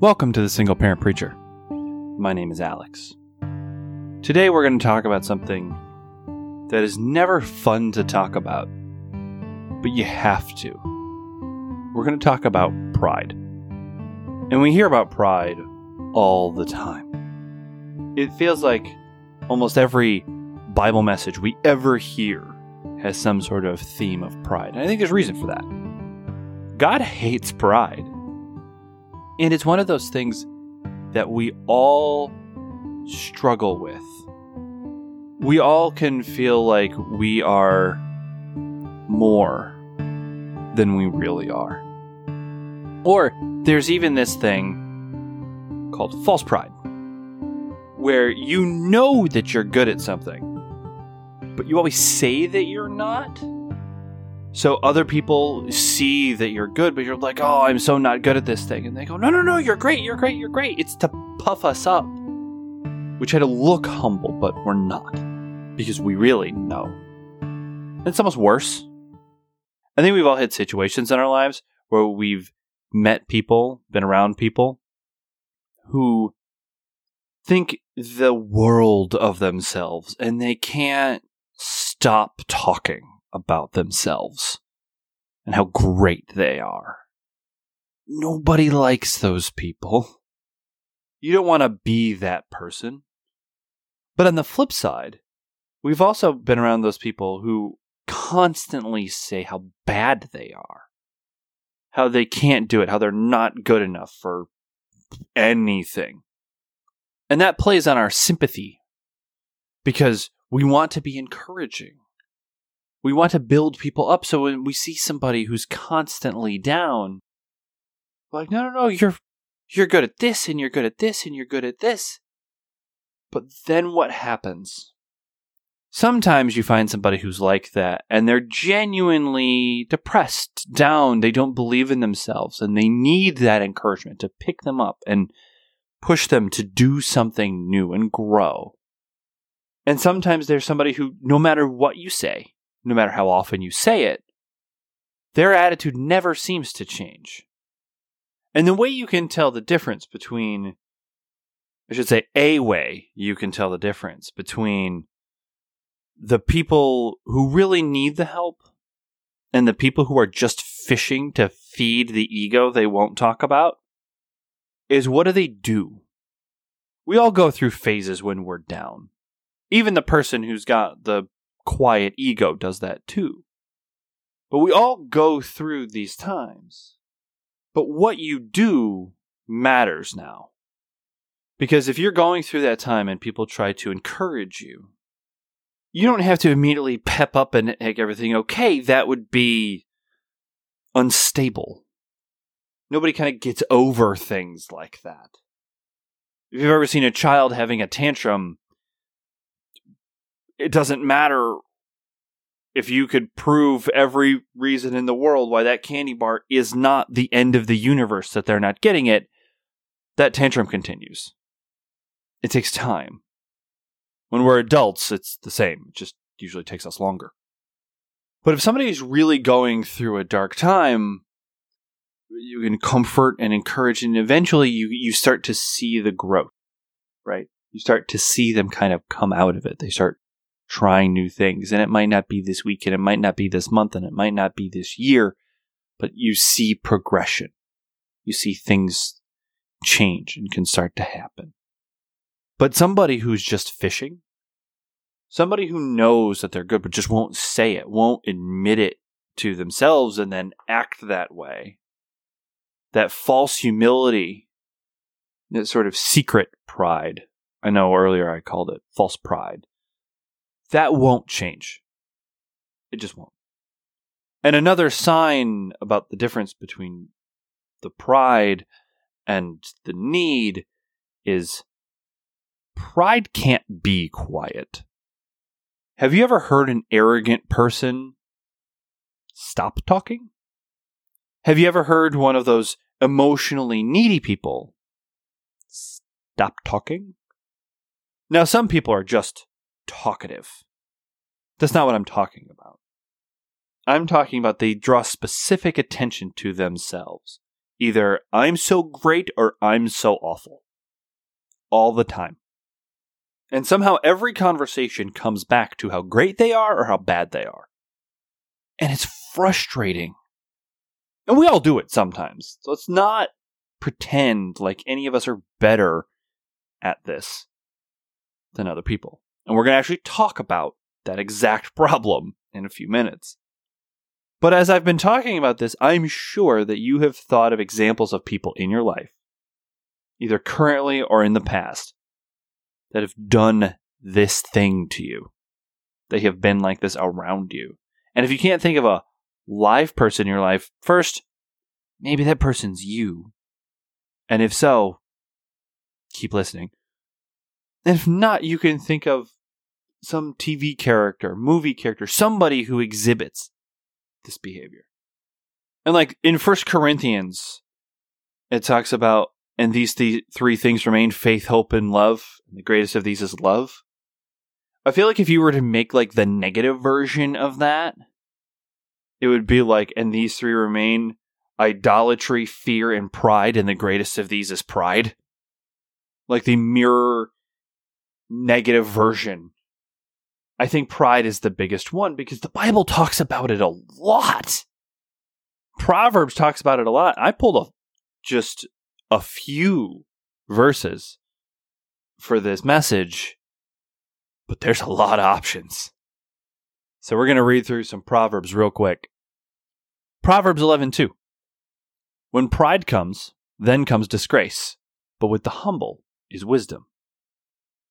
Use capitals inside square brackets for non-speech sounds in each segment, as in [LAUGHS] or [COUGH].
Welcome to the Single Parent Preacher. My name is Alex. Today we're going to talk about something that is never fun to talk about, but you have to. We're going to talk about pride. And we hear about pride all the time. It feels like almost every Bible message we ever hear has some sort of theme of pride. And I think there's reason for that. God hates pride. And it's one of those things that we all struggle with. We all can feel like we are more than we really are. Or there's even this thing called false pride, where you know that you're good at something, but you always say that you're not. So other people see that you're good, but you're like, oh, I'm so not good at this thing. And they go, no, no, no, you're great, you're great, you're great. It's to puff us up. We try to look humble, but we're not because we really know. It's almost worse. I think we've all had situations in our lives where we've met people, been around people who think the world of themselves and they can't stop talking about themselves and how great they are. Nobody likes those people. You don't want to be that person. But on the flip side, we've also been around those people who constantly say how bad they are, how they can't do it, how they're not good enough for anything. And that plays on our sympathy because we want to be encouraging. We want to build people up. So when we see somebody who's constantly down, like, no, no, no, you're you're good at this and you're good at this and you're good at this. But then what happens? Sometimes you find somebody who's like that and they're genuinely depressed, down, they don't believe in themselves and they need that encouragement to pick them up and push them to do something new and grow. And sometimes there's somebody who, no matter what you say, no matter how often you say it, their attitude never seems to change. And the way you can tell the difference between, I should say, a way you can tell the difference between the people who really need the help and the people who are just fishing to feed the ego they won't talk about is what do they do? We all go through phases when we're down. Even the person who's got the quiet ego does that too. But we all go through these times. But what you do matters now. Because if you're going through that time and people try to encourage you, you don't have to immediately pep up and make everything okay. That would be unstable. Nobody kind of gets over things like that. If you've ever seen a child having a tantrum, it doesn't matter if you could prove every reason in the world why that candy bar is not the end of the universe that they're not getting it, that tantrum continues. It takes time. When we're adults, it's the same. It just usually takes us longer. But if somebody is really going through a dark time, you can comfort and encourage, and eventually you, you start to see the growth, right? You start to see them kind of come out of it. They start trying new things. And it might not be this week, and it might not be this month, and it might not be this year, but you see progression. You see things change and can start to happen. But somebody who's just fishing, somebody who knows that they're good but just won't say it, won't admit it to themselves and then act that way, that false humility, that sort of secret pride. I know earlier I called it false pride. That won't change. It just won't. And another sign about the difference between the pride and the need is pride can't be quiet. Have you ever heard an arrogant person stop talking? Have you ever heard one of those emotionally needy people stop talking? Now, some people are just talkative. That's not what I'm talking about. I'm talking about they draw specific attention to themselves. either I'm so great or I'm so awful. All the time. And somehow every conversation comes back to how great they are or how bad they are. And it's frustrating. And we all do it sometimes. So let's not pretend like any of us are better at this than other people. And we're going to actually talk about that exact [LAUGHS] problem in a few minutes. But as I've been talking about this, I'm sure that you have thought of examples of people in your life, either currently or in the past, that have done this thing to you. They have been like this around you. And if you can't think of a live person in your life, first, maybe that person's you. And if so, keep listening. And if not, you can think of some TV character, movie character, somebody who exhibits this behavior. And like in First Corinthians, it talks about, and these th- three things remain faith, hope, and love. And the greatest of these is love. I feel like if you were to make like the negative version of that, it would be like, and these three remain idolatry, fear, and pride, and the greatest of these is pride. Like the mirror negative version I think pride is the biggest one because the Bible talks about it a lot. Proverbs talks about it a lot. I pulled a, just a few verses for this message, but there's a lot of options. So we're going to read through some Proverbs real quick. Proverbs 11:2. When pride comes, then comes disgrace, but with the humble is wisdom.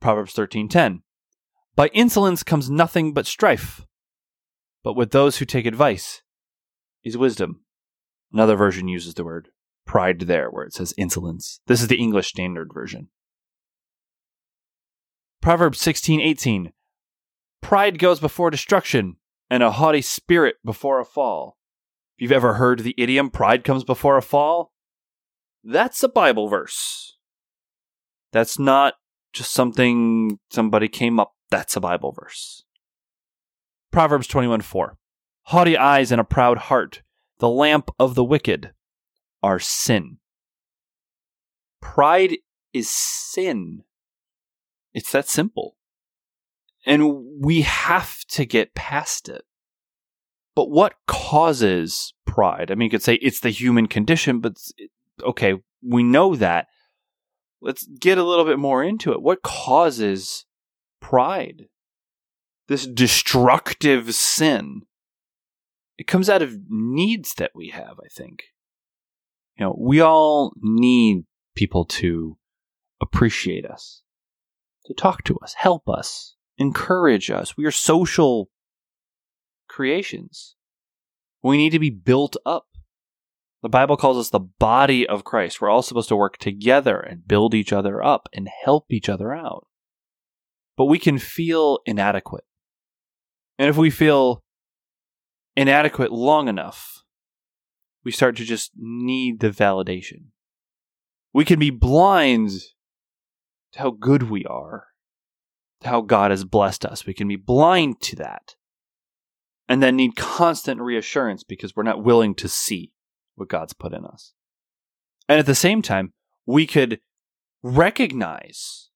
Proverbs 13:10. By insolence comes nothing but strife, but with those who take advice is wisdom. Another version uses the word pride there, where it says insolence. This is the English Standard Version. Proverbs 16:18 Pride goes before destruction, and a haughty spirit before a fall. If you've ever heard the idiom pride comes before a fall, that's a Bible verse. That's not just something somebody came up that's a Bible verse. Proverbs 21 4. Haughty eyes and a proud heart, the lamp of the wicked, are sin. Pride is sin. It's that simple. And we have to get past it. But what causes pride? I mean, you could say it's the human condition, but okay, we know that. Let's get a little bit more into it. What causes pride, this destructive sin. It comes out of needs that we have, I think. You know, we all need people to appreciate us, to talk to us, help us, encourage us. We are social creations. We need to be built up. The Bible calls us the body of Christ. We're all supposed to work together and build each other up and help each other out but we can feel inadequate. And if we feel inadequate long enough, we start to just need the validation. We can be blind to how good we are, to how God has blessed us. We can be blind to that. And then need constant reassurance because we're not willing to see what God's put in us. And at the same time, we could recognize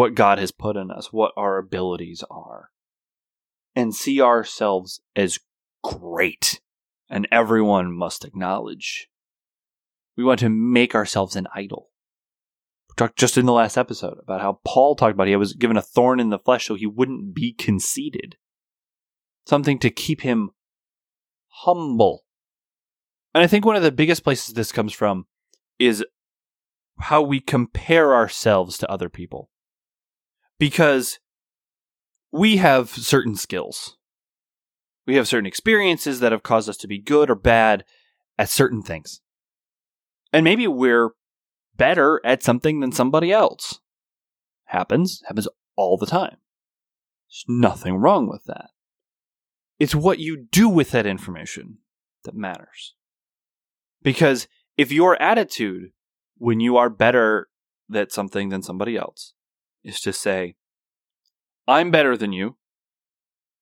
what God has put in us, what our abilities are, and see ourselves as great, and everyone must acknowledge. We want to make ourselves an idol. We talked just in the last episode about how Paul talked about he was given a thorn in the flesh so he wouldn't be conceited. Something to keep him humble. And I think one of the biggest places this comes from is how we compare ourselves to other people because we have certain skills. We have certain experiences that have caused us to be good or bad at certain things. And maybe we're better at something than somebody else. Happens, happens all the time. There's nothing wrong with that. It's what you do with that information that matters. Because if your attitude when you are better at something than somebody else is to say, I'm better than you.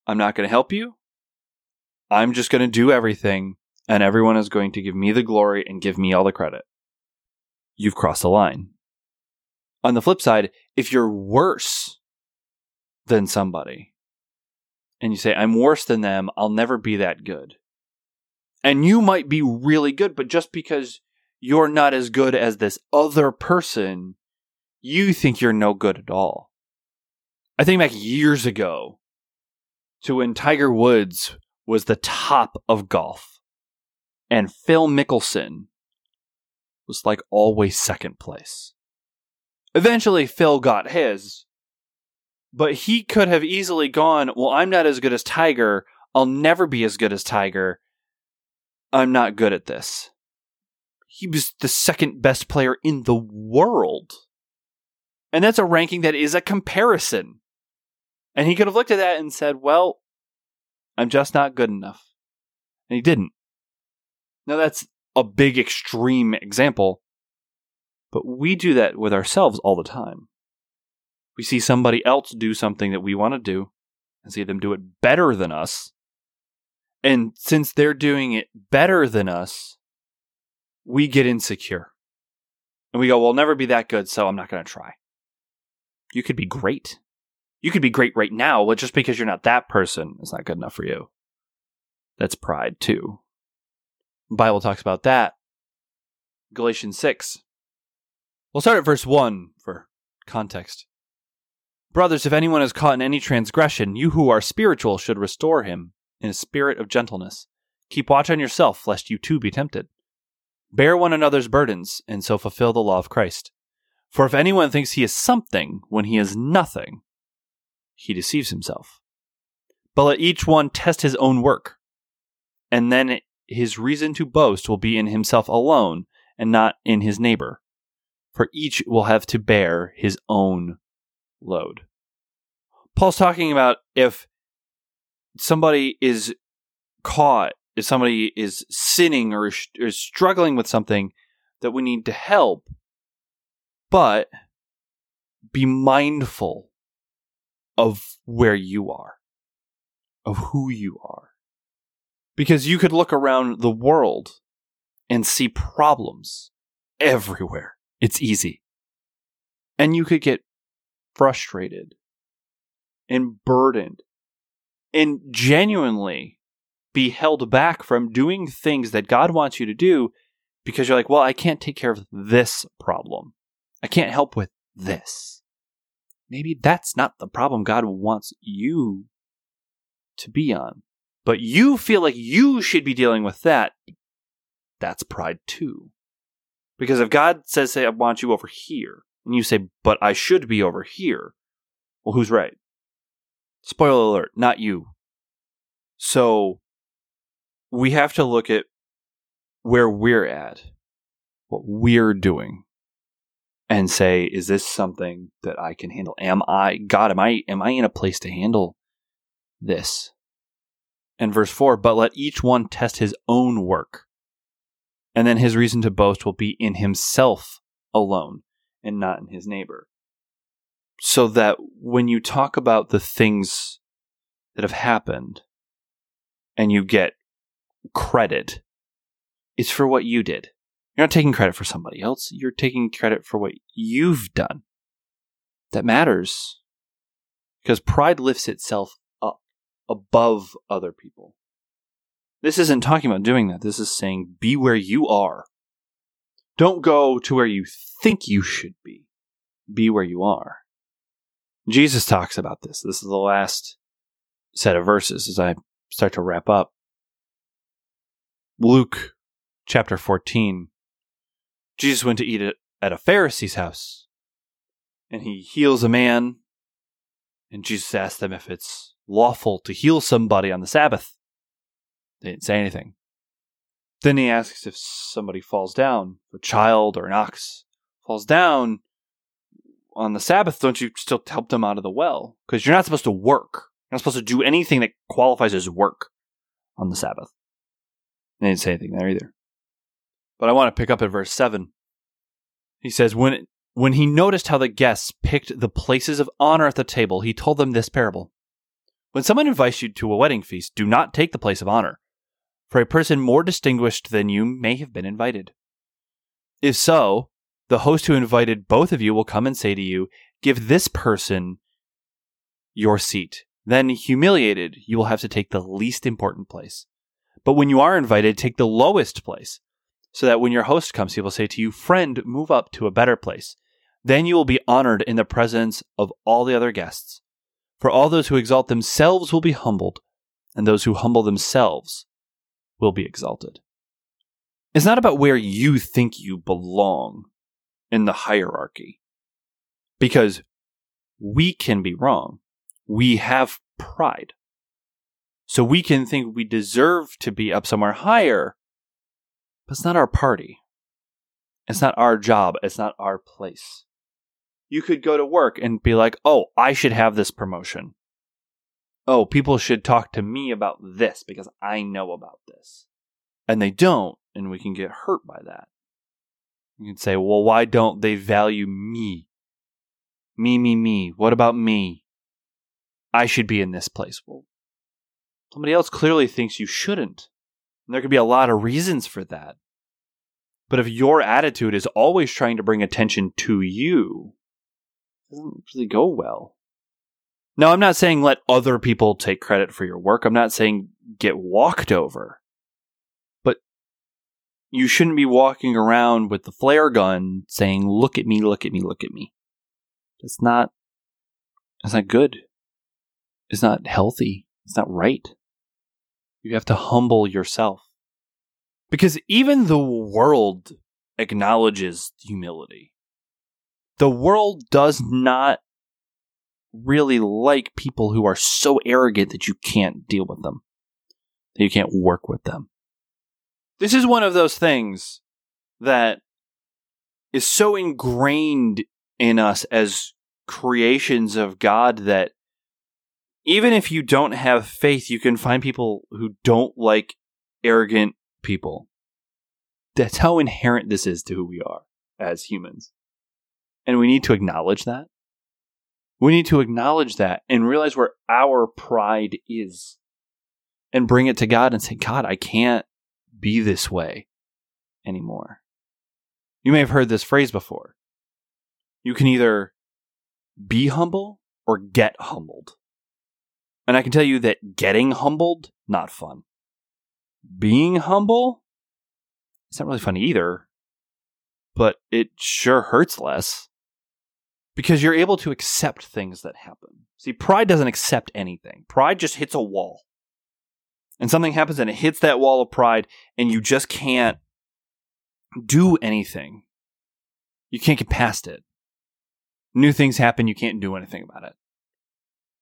I'm not going to help you. I'm just going to do everything and everyone is going to give me the glory and give me all the credit, you've crossed the line. On the flip side, if you're worse than somebody and you say, I'm worse than them, I'll never be that good. And you might be really good, but just because you're not as good as this other person, you think you're no good at all. I think back years ago to when Tiger Woods was the top of golf and Phil Mickelson was like always second place. Eventually, Phil got his, but he could have easily gone, Well, I'm not as good as Tiger. I'll never be as good as Tiger. I'm not good at this. He was the second best player in the world. And that's a ranking that is a comparison. And he could have looked at that and said, Well, I'm just not good enough. And he didn't. Now, that's a big extreme example, but we do that with ourselves all the time. We see somebody else do something that we want to do and see them do it better than us. And since they're doing it better than us, we get insecure. And we go, well, I'll never be that good, so I'm not going to try. You could be great. You could be great right now, but just because you're not that person is not good enough for you. That's pride, too. The Bible talks about that. Galatians 6. We'll start at verse 1 for context. Brothers, if anyone is caught in any transgression, you who are spiritual should restore him in a spirit of gentleness. Keep watch on yourself, lest you too be tempted. Bear one another's burdens, and so fulfill the law of Christ. For if anyone thinks he is something when he is nothing, he deceives himself. But let each one test his own work, and then his reason to boast will be in himself alone and not in his neighbor. For each will have to bear his own load. Paul's talking about if somebody is caught if somebody is sinning or is struggling with something that we need to help, but be mindful of where you are, of who you are. Because you could look around the world and see problems everywhere. It's easy. And you could get frustrated and burdened and genuinely be held back from doing things that God wants you to do because you're like, well, I can't take care of this problem. I can't help with this. Maybe that's not the problem God wants you to be on. But you feel like you should be dealing with that. That's pride too. Because if God says, say, I want you over here, and you say, but I should be over here, well, who's right? Spoiler alert, not you. So we have to look at where we're at, what we're doing, and say, is this something that I can handle? Am I God? Am I am I in a place to handle this? And verse four, but let each one test his own work, and then his reason to boast will be in himself alone and not in his neighbor. So that when you talk about the things that have happened, and you get credit it's for what you did. You're not taking credit for somebody else. You're taking credit for what you've done. That matters because pride lifts itself up above other people. This isn't talking about doing that. This is saying be where you are. Don't go to where you think you should be. Be where you are. Jesus talks about this. This is the last set of verses as I start to wrap up. Luke chapter 14. Jesus went to eat it at a Pharisee's house, and he heals a man. And Jesus asked them if it's lawful to heal somebody on the Sabbath. They didn't say anything. Then he asks if somebody falls down, a child or an ox falls down on the Sabbath, don't you still help them out of the well? Because you're not supposed to work. You're not supposed to do anything that qualifies as work on the Sabbath. They didn't say anything there either. But I want to pick up at verse 7. He says, when, when he noticed how the guests picked the places of honor at the table, he told them this parable. When someone invites you to a wedding feast, do not take the place of honor, for a person more distinguished than you may have been invited. If so, the host who invited both of you will come and say to you, Give this person your seat. Then, humiliated, you will have to take the least important place. But when you are invited, take the lowest place, so that when your host comes, he will say to you, Friend, move up to a better place. Then you will be honored in the presence of all the other guests. For all those who exalt themselves will be humbled, and those who humble themselves will be exalted. It's not about where you think you belong in the hierarchy, because we can be wrong. We have pride. So we can think we deserve to be up somewhere higher, but it's not our party. It's not our job. It's not our place. You could go to work and be like, oh, I should have this promotion. Oh, people should talk to me about this because I know about this. And they don't, and we can get hurt by that. You can say, well, why don't they value me? Me, me, me. What about me? I should be in this place. Well, somebody else clearly thinks you shouldn't. And there could be a lot of reasons for that. But if your attitude is always trying to bring attention to you, it doesn't really go well. Now, I'm not saying let other people take credit for your work. I'm not saying get walked over. But you shouldn't be walking around with the flare gun saying, look at me, look at me, look at me. It's not, it's not good. It's not healthy. It's not right. You have to humble yourself. Because even the world acknowledges humility. The world does not really like people who are so arrogant that you can't deal with them, that you can't work with them. This is one of those things that is so ingrained in us as creations of God that even if you don't have faith, you can find people who don't like arrogant people. That's how inherent this is to who we are as humans. And we need to acknowledge that. We need to acknowledge that and realize where our pride is and bring it to God and say, God, I can't be this way anymore. You may have heard this phrase before. You can either be humble or get humbled. And I can tell you that getting humbled, not fun. Being humble, it's not really fun either, but it sure hurts less because you're able to accept things that happen. See, pride doesn't accept anything, pride just hits a wall. And something happens and it hits that wall of pride, and you just can't do anything. You can't get past it. New things happen, you can't do anything about it.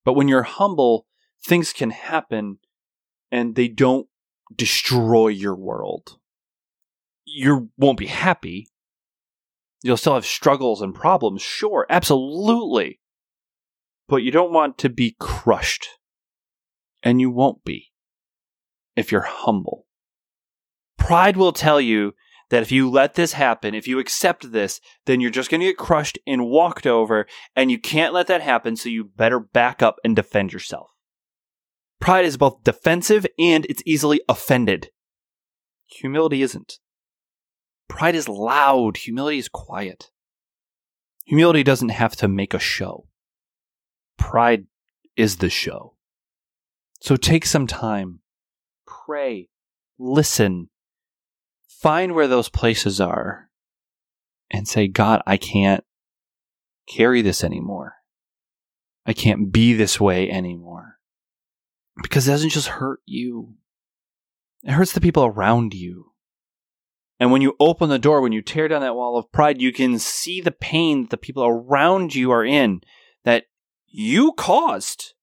But when you're humble, things can happen and they don't destroy your world. You won't be happy. You'll still have struggles and problems, sure, absolutely. But you don't want to be crushed. And you won't be if you're humble. Pride will tell you that if you let this happen, if you accept this, then you're just going to get crushed and walked over, and you can't let that happen, so you better back up and defend yourself. Pride is both defensive and it's easily offended. Humility isn't. Pride is loud, humility is quiet. Humility doesn't have to make a show. Pride is the show. So take some time, pray, listen, find where those places are, and say, God, I can't carry this anymore. I can't be this way anymore because it doesn't just hurt you, it hurts the people around you. And when you open the door, when you tear down that wall of pride, you can see the pain that the people around you are in that you caused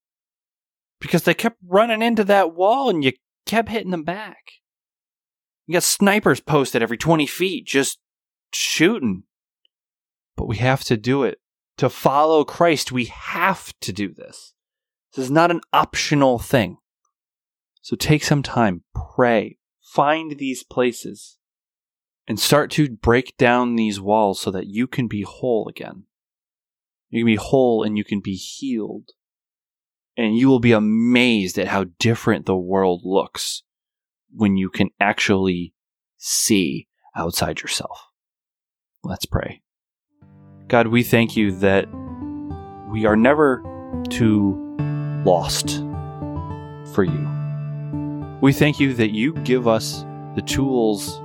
because they kept running into that wall and you kept hitting them back. You got snipers posted every 20 feet just shooting. But we have to do it. To follow Christ, we have to do this. This is not an optional thing. So take some time, pray, find these places, and start to break down these walls so that you can be whole again. You can be whole and you can be healed. And you will be amazed at how different the world looks when you can actually see outside yourself. Let's pray. God, we thank you that we are never too lost for you. We thank you that you give us the tools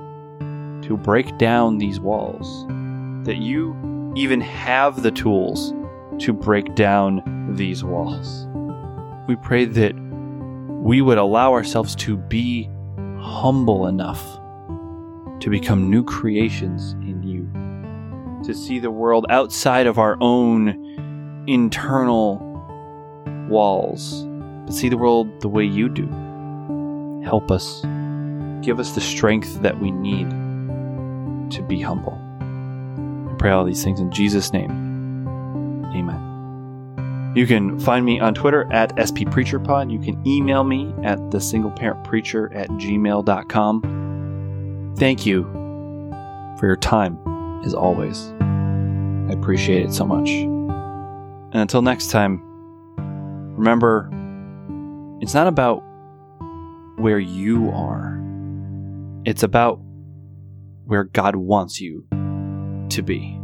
to break down these walls, that you even have the tools to break down these walls. We pray that we would allow ourselves to be humble enough to become new creations in you, to see the world outside of our own internal walls, but see the world the way you do. Help us. Give us the strength that we need to be humble. I pray all these things in Jesus' name. Amen. You can find me on Twitter at SPPreacherPod. You can email me at thesingleparentpreacher at gmail.com. Thank you for your time, as always. I appreciate it so much. And until next time, remember, it's not about where you are, it's about where God wants you to be.